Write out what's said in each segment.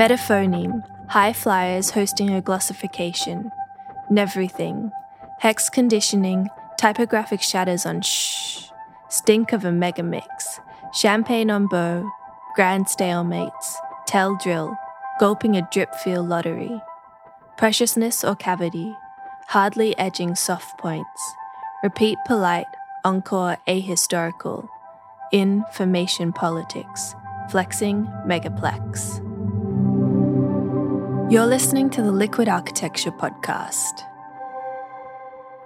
Metaphoneme, high flyers hosting a glossification. Neverything, hex conditioning, typographic shadows on shh, stink of a mega mix, champagne on bow, grand stalemates, tell drill, gulping a drip feel lottery. Preciousness or cavity, hardly edging soft points, repeat polite, encore ahistorical, information politics, flexing megaplex. You're listening to the Liquid Architecture Podcast.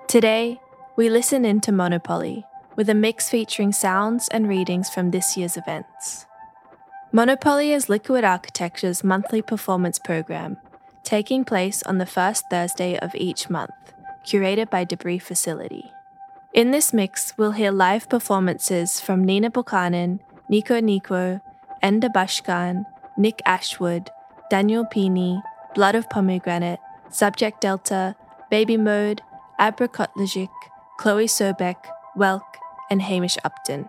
Today, we listen into Monopoly with a mix featuring sounds and readings from this year's events. Monopoly is Liquid Architecture's monthly performance program, taking place on the first Thursday of each month, curated by Debris Facility. In this mix, we'll hear live performances from Nina Buchanan, Nico Nico, Enda Bashkan, Nick Ashwood, Daniel Pini, Blood of Pomegranate, Subject Delta, Baby Mode, Apricot Logic, Chloe Sobek, Welk, and Hamish Upton.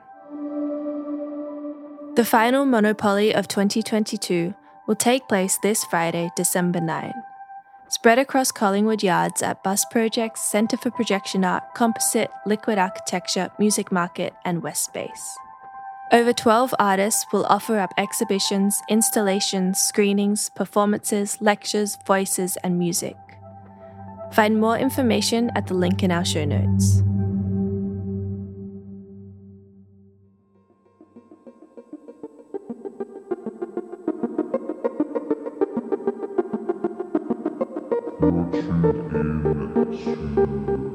The final Monopoly of 2022 will take place this Friday, December 9. Spread across Collingwood Yards at Bus Projects, Centre for Projection Art, Composite, Liquid Architecture, Music Market, and West Space. Over 12 artists will offer up exhibitions, installations, screenings, performances, lectures, voices, and music. Find more information at the link in our show notes. Fortune in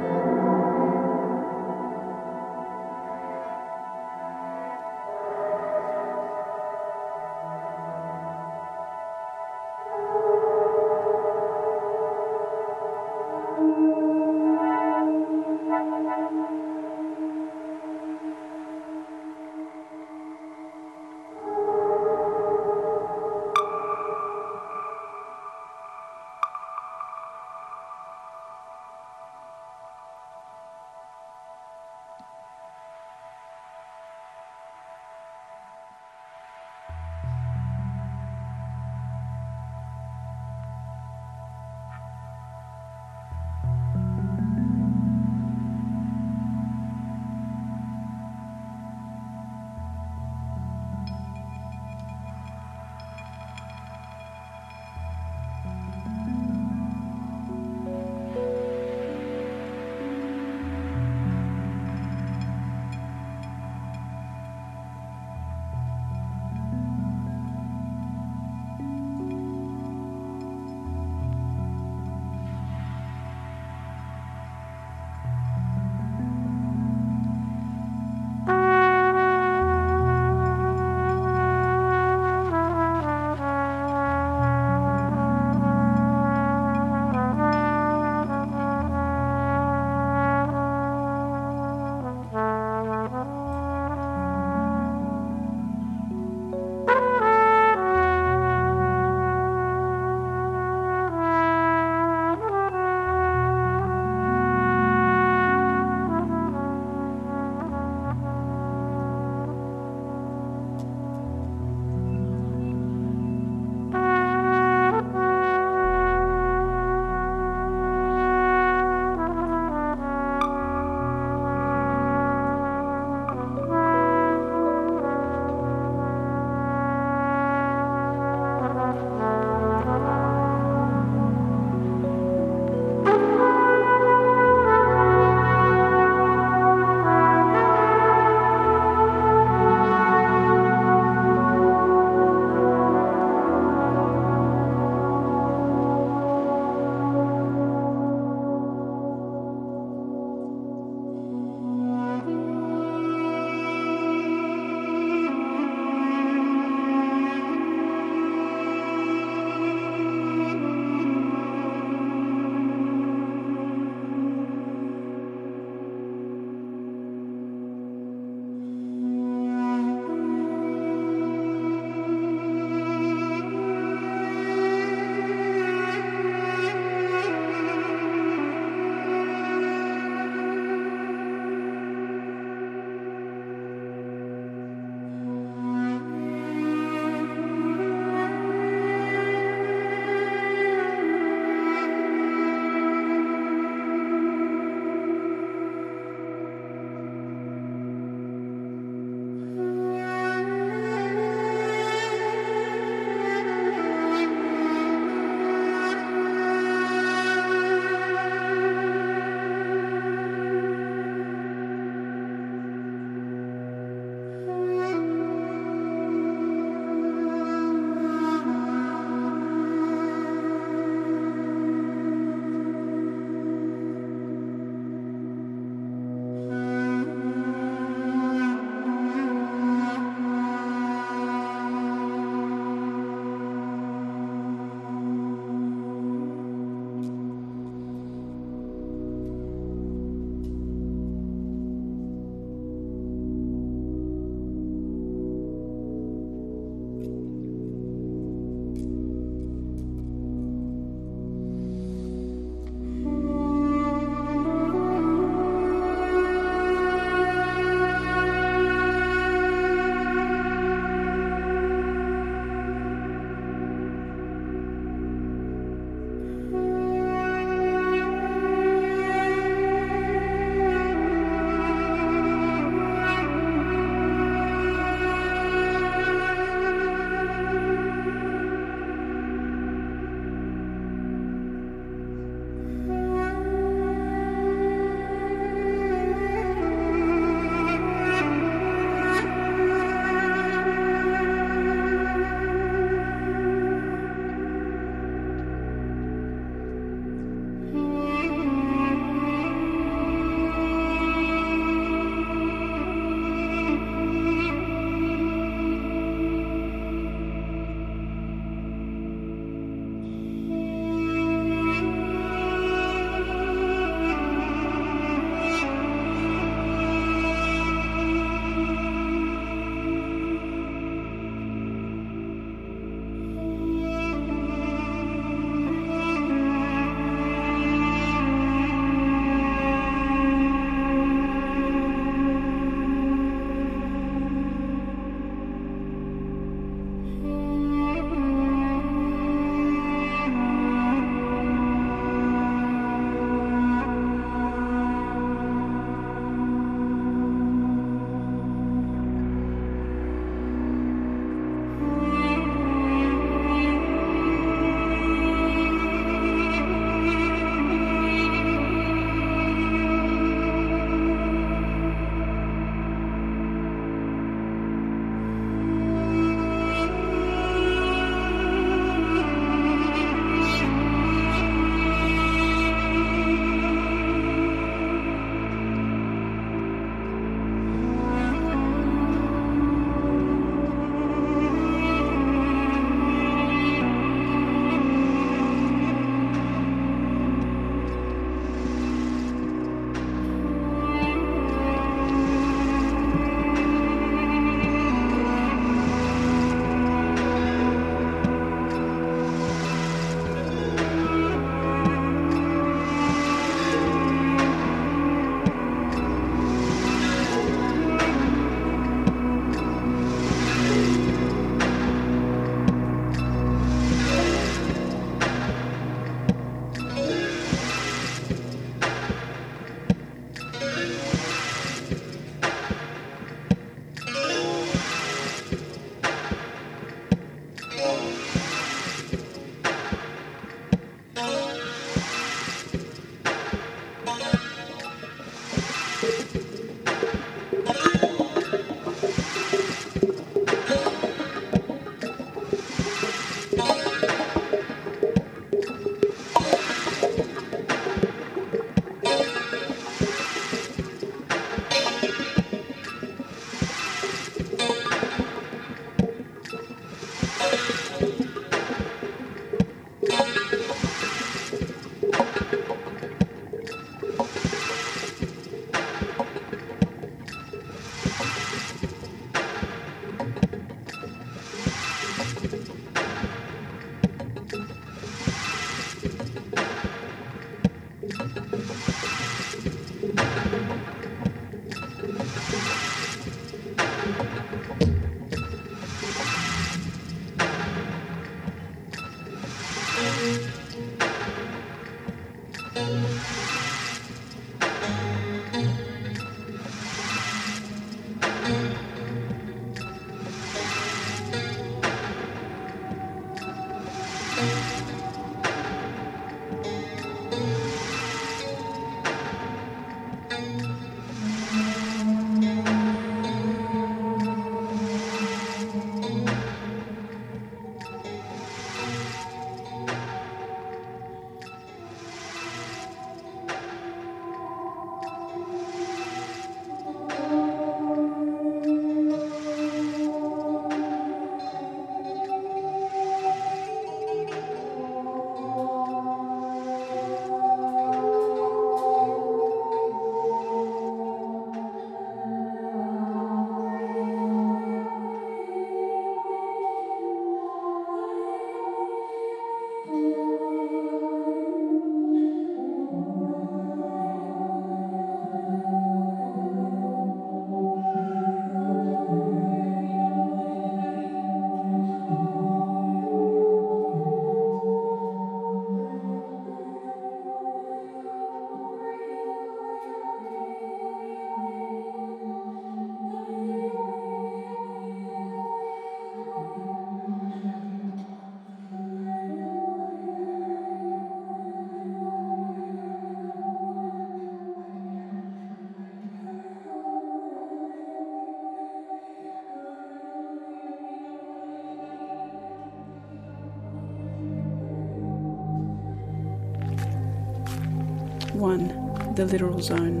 The literal zone.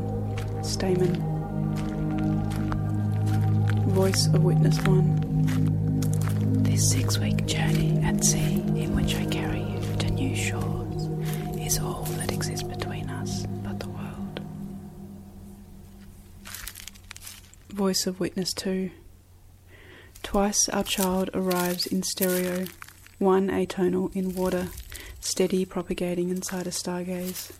Stamen. Voice of Witness 1. This six week journey at sea in which I carry you to new shores is all that exists between us but the world. Voice of Witness 2. Twice our child arrives in stereo, one atonal in water, steady propagating inside a stargaze.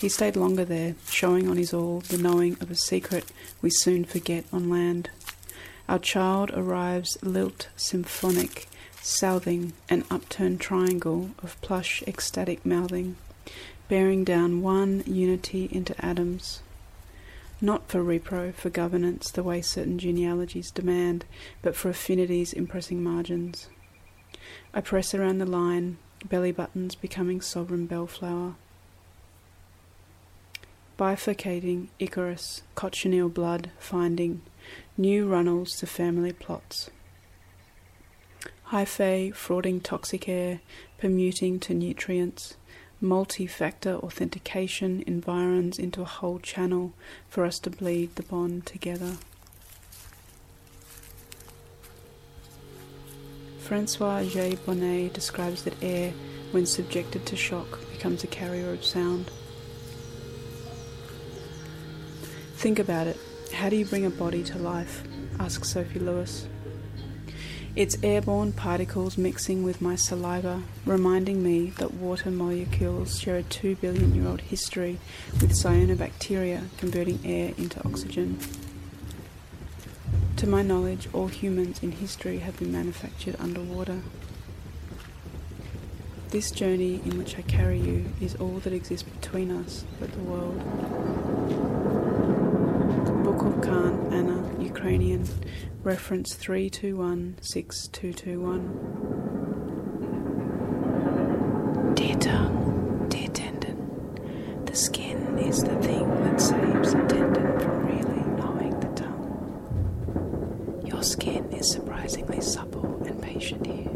He stayed longer there, showing on his all the knowing of a secret we soon forget on land. Our child arrives lilt symphonic, southing an upturned triangle of plush ecstatic mouthing, bearing down one unity into atoms. Not for repro, for governance, the way certain genealogies demand, but for affinities impressing margins. I press around the line, belly buttons becoming sovereign bellflower. Bifurcating Icarus, cochineal blood finding, new runnels to family plots. Hyphae, frauding toxic air, permuting to nutrients, multi factor authentication environs into a whole channel for us to bleed the bond together. Francois J. Bonnet describes that air, when subjected to shock, becomes a carrier of sound. Think about it. How do you bring a body to life? asks Sophie Lewis. Its airborne particles mixing with my saliva, reminding me that water molecules share a 2 billion year old history with cyanobacteria converting air into oxygen. To my knowledge, all humans in history have been manufactured underwater. This journey in which I carry you is all that exists between us but the world. Book of Khan, Anna, Ukrainian, reference 3216221. Dear tongue, dear tendon, the skin is the thing that saves the tendon from really knowing the tongue. Your skin is surprisingly supple and patient here,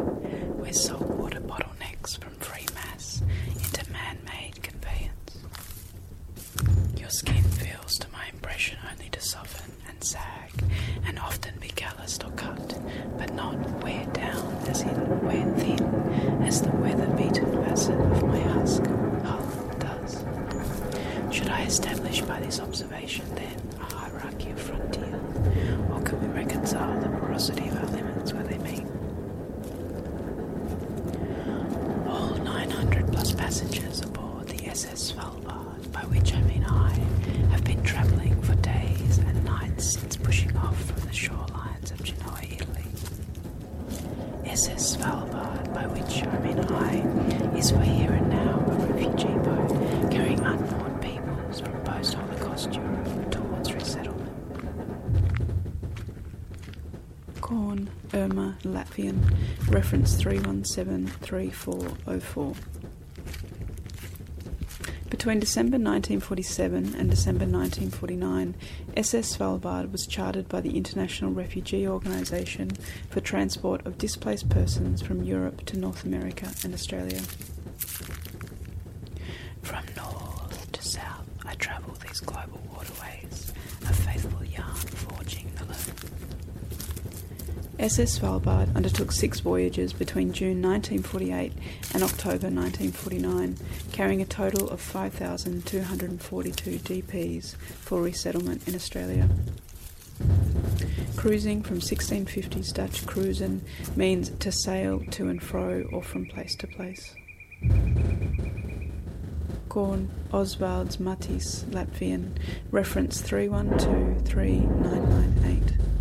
where saltwater bottlenecks from free mass into man made conveyance. Your skin feels to my impression only to soften and sag, and often be calloused or cut, but not wear down as in wear thin, as the weather beaten facet of my husk hull does. Should I establish by this observation then a hierarchy of frontier, or can we reconcile the porosity of our limits where they meet? All 900 plus passengers aboard the SS Svalbard, by which I mean I, have been travelling for days and nights since pushing off from the shorelines of Genoa, Italy. SS Svalbard, by which I mean I, is for here and now a refugee boat carrying unborn peoples from post-Holocaust Europe towards resettlement. Korn, Irma, Latvian, reference 3173404. Between December 1947 and December 1949, SS Svalbard was chartered by the International Refugee Organization for transport of displaced persons from Europe to North America and Australia. From north to south, I travel these global waterways, a faithful yarn forging the loom. SS Svalbard undertook six voyages between June 1948 and October 1949, carrying a total of 5,242 DPs for resettlement in Australia. Cruising from 1650s Dutch cruisen means to sail to and fro or from place to place. Korn Oswald's Matis, Latvian, reference 312398.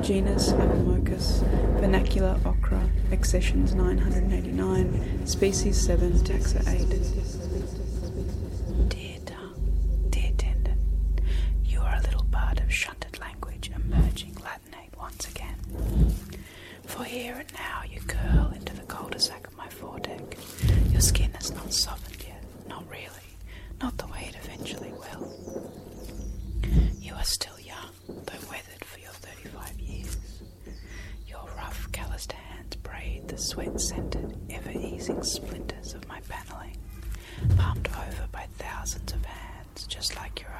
Genus Abelmoschus, vernacular okra, accessions 989, species 7, taxa 8. Dear tongue, dear tendon, you are a little bud of shunted language emerging Latinate once again. For here and now you curl into the cul-de-sac of my foredeck. Your skin has not softened yet, not really, not the way it eventually will. You are still young, though weathered for your 35 years. Your rough, calloused hands braid the sweat-scented, ever-easing splinters of my paneling, palmed over by thousands thousands of hands just like your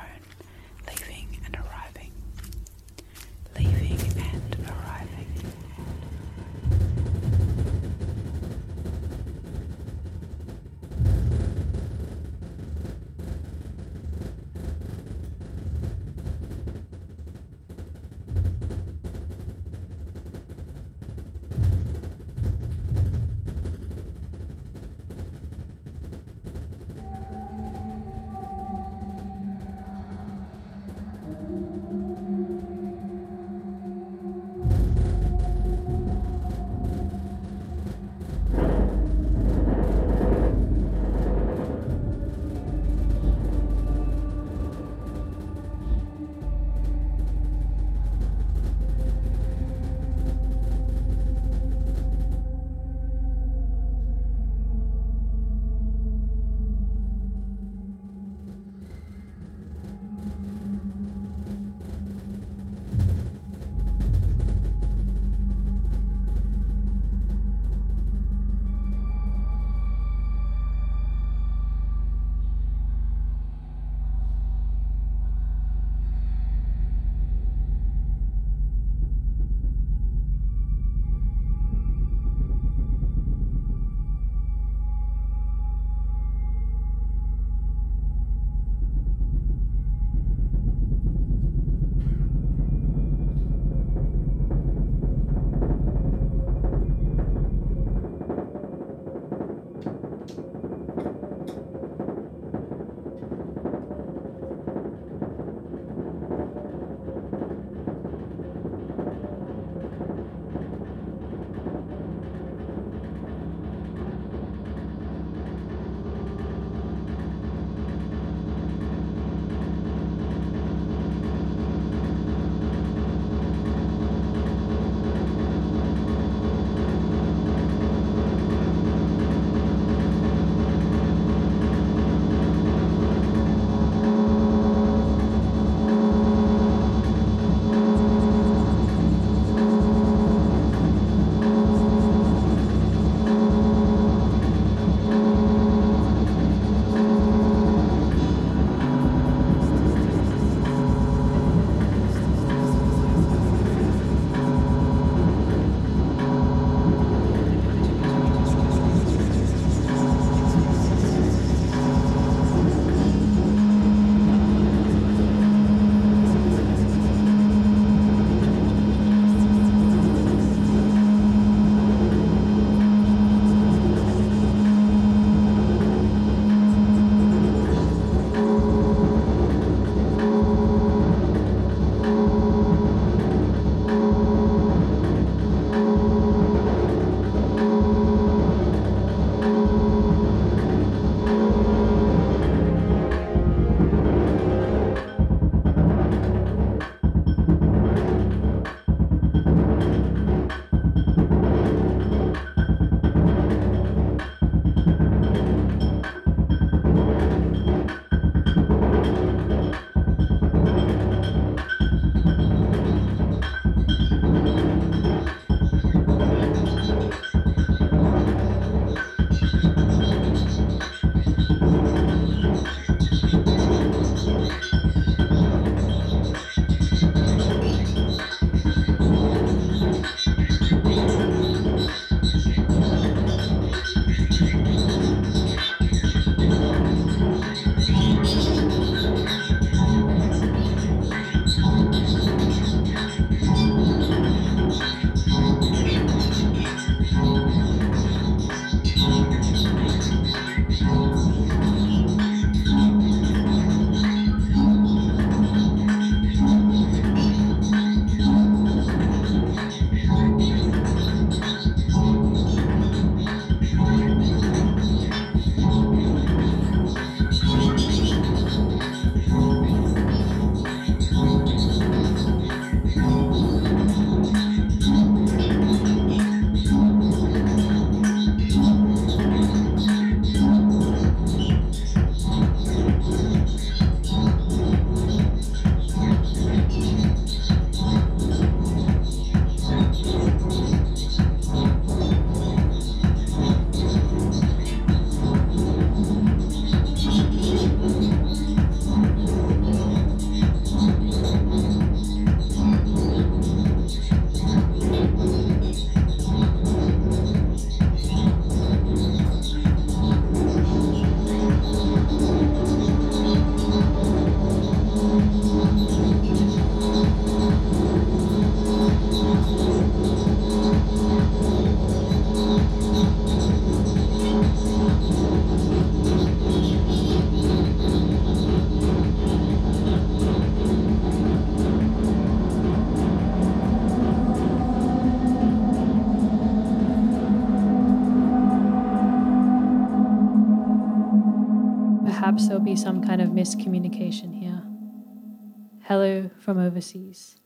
overseas.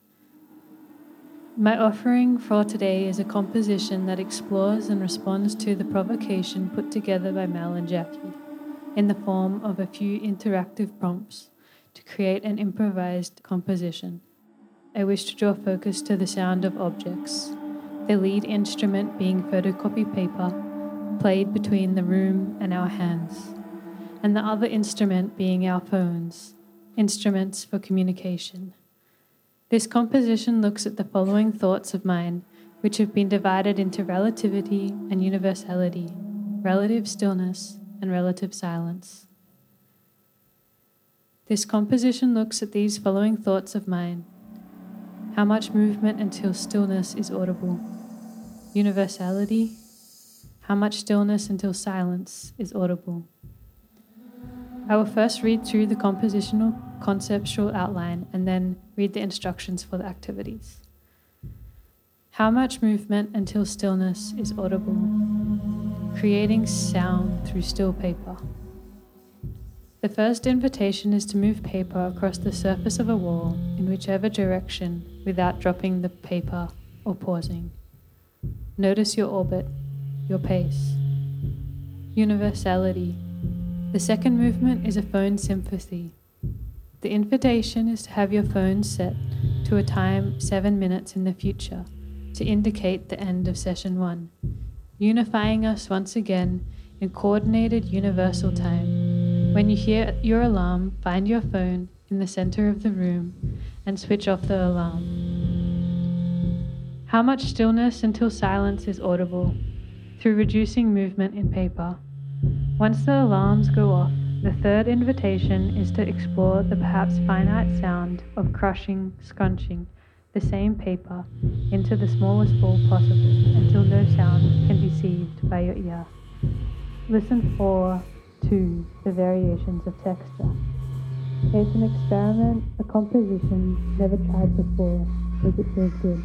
My offering for today is a composition that explores and responds to the provocation put together by Mel and Jackie in the form of a few interactive prompts to create an improvised composition. I wish to draw focus to the sound of objects, the lead instrument being photocopy paper played between the room and our hands, and the other instrument being our phones, instruments for communication. This composition looks at the following thoughts of mine, which have been divided into relativity and universality, relative stillness, and relative silence. This composition looks at these following thoughts of mine how much movement until stillness is audible, universality, how much stillness until silence is audible. I will first read through the compositional conceptual outline and then read the instructions for the activities. How much movement until stillness is audible? Creating sound through still paper. The first invitation is to move paper across the surface of a wall in whichever direction without dropping the paper or pausing. Notice your orbit, your pace. Universality. The second movement is a phone sympathy. The invitation is to have your phone set to a time seven minutes in the future to indicate the end of session one unifying us once again in coordinated universal time. When you hear your alarm, find your phone in the center of the room and switch off the alarm. How much stillness until silence is audible through reducing movement in paper. Once the alarms go off, the third invitation is to explore the perhaps finite sound of crushing, scrunching, the same paper into the smallest ball possible until no sound can be seized by your ear. Listen for, to the variations of texture. It's an experiment, a composition never tried before, because it feels good.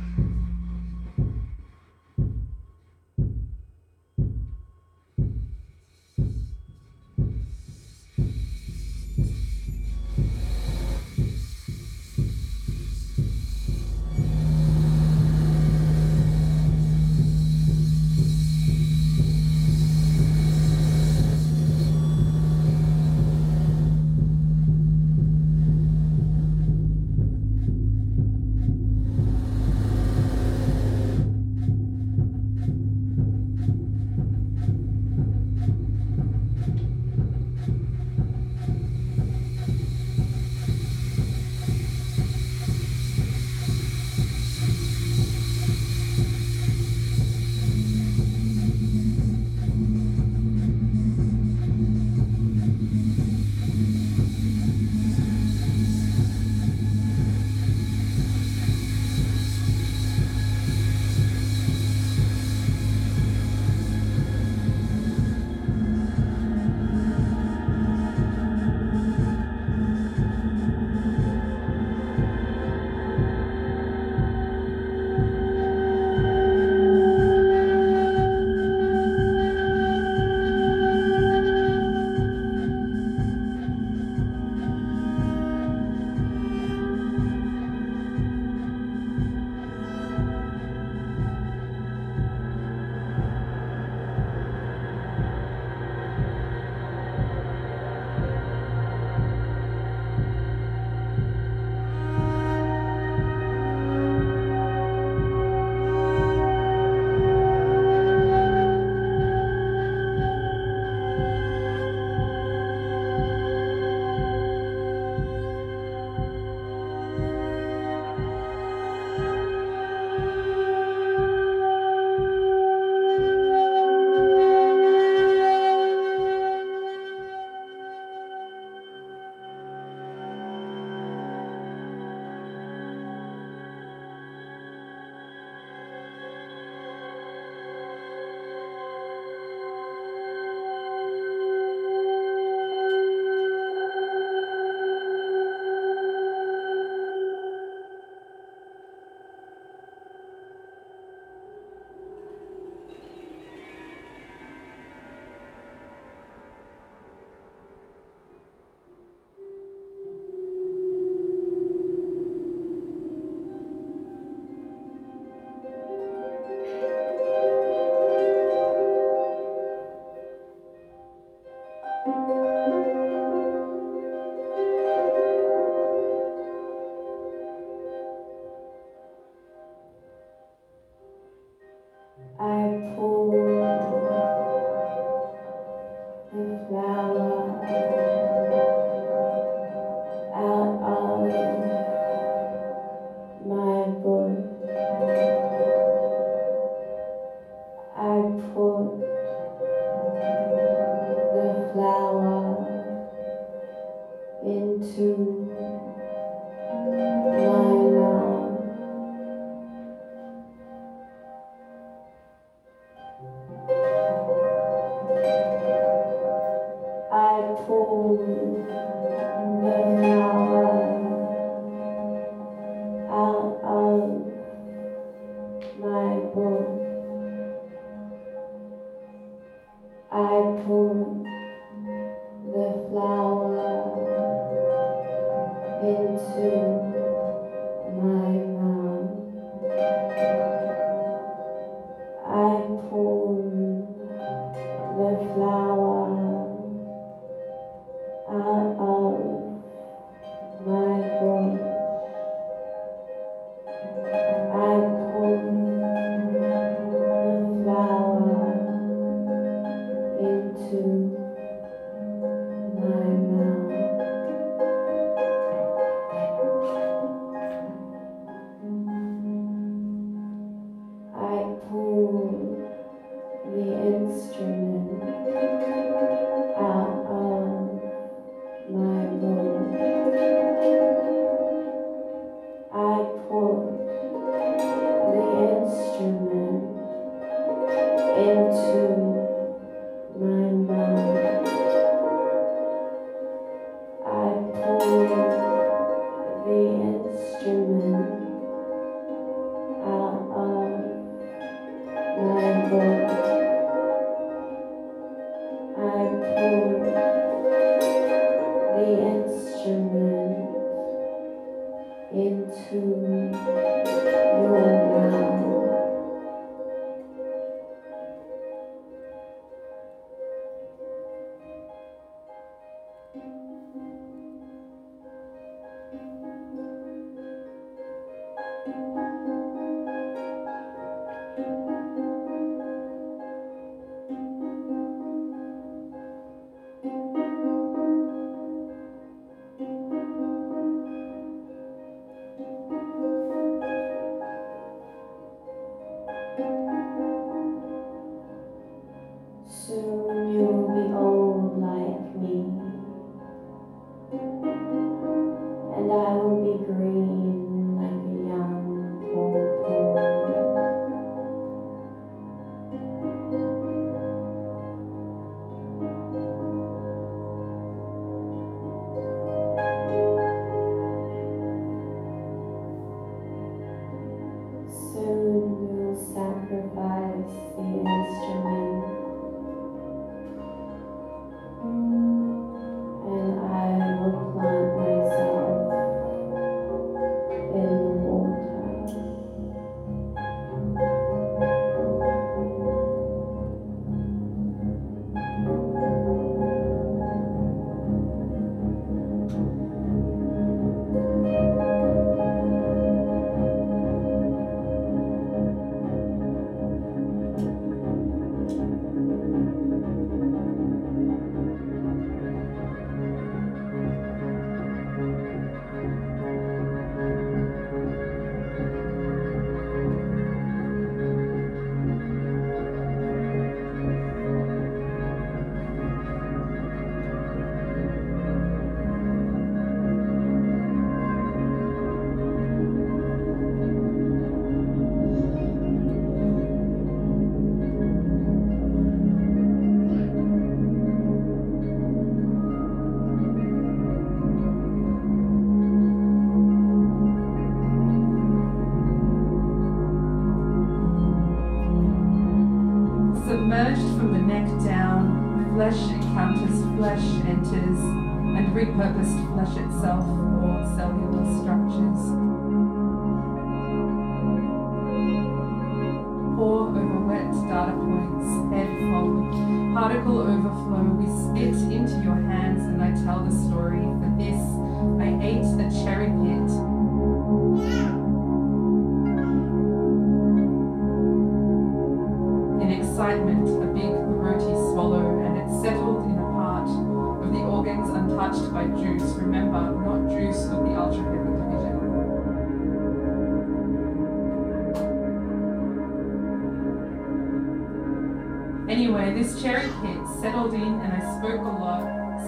that I will be great.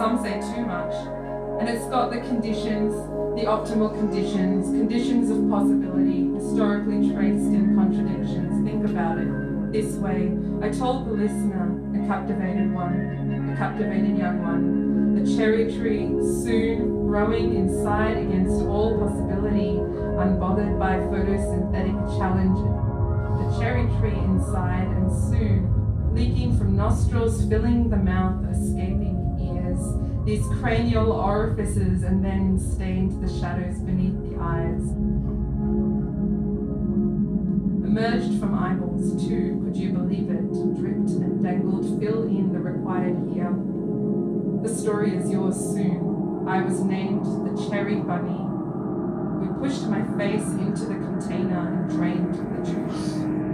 Some say too much. And it's got the conditions, the optimal conditions, conditions of possibility, historically traced in contradictions. Think about it this way. I told the listener, a captivated one, a captivated young one, the cherry tree soon growing inside against all possibility, unbothered by photosynthetic challenges. The cherry tree inside and soon leaking from nostrils, filling the mouth, escaping these cranial orifices, and then stained the shadows beneath the eyes. Emerged from eyeballs too, could you believe it? Dripped and dangled, fill in the required here. The story is yours soon. I was named the Cherry Bunny. We pushed my face into the container and drained the juice.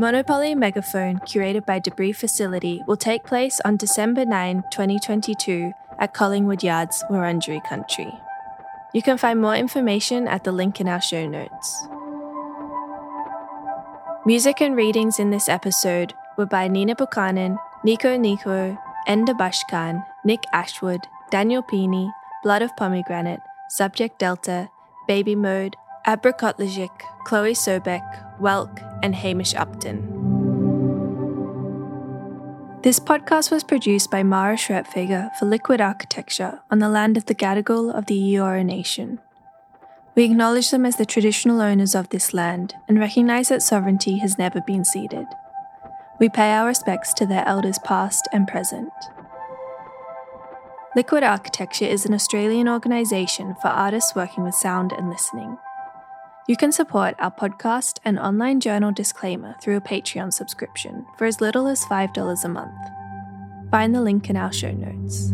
Monopoly Megaphone, curated by Debris Facility, will take place on December 9, 2022, at Collingwood Yards, Wurundjeri Country. You can find more information at the link in our show notes. Music and readings in this episode were by Nina Buchanan, Nico Nico, Enda Bashkan, Nick Ashwood, Daniel Peeney, Blood of Pomegranate, Subject Delta, Baby Mode, Apricot Legic, Chloe Sobek, Welk, and Hamish Upton. This podcast was produced by Mara Schwertfeger for Liquid Architecture on the land of the Gadigal of the Eora Nation. We acknowledge them as the traditional owners of this land and recognise that sovereignty has never been ceded. We pay our respects to their elders past and present. Liquid Architecture is an Australian organisation for artists working with sound and listening. You can support our podcast and online journal disclaimer through a Patreon subscription for as little as $5 a month. Find the link in our show notes.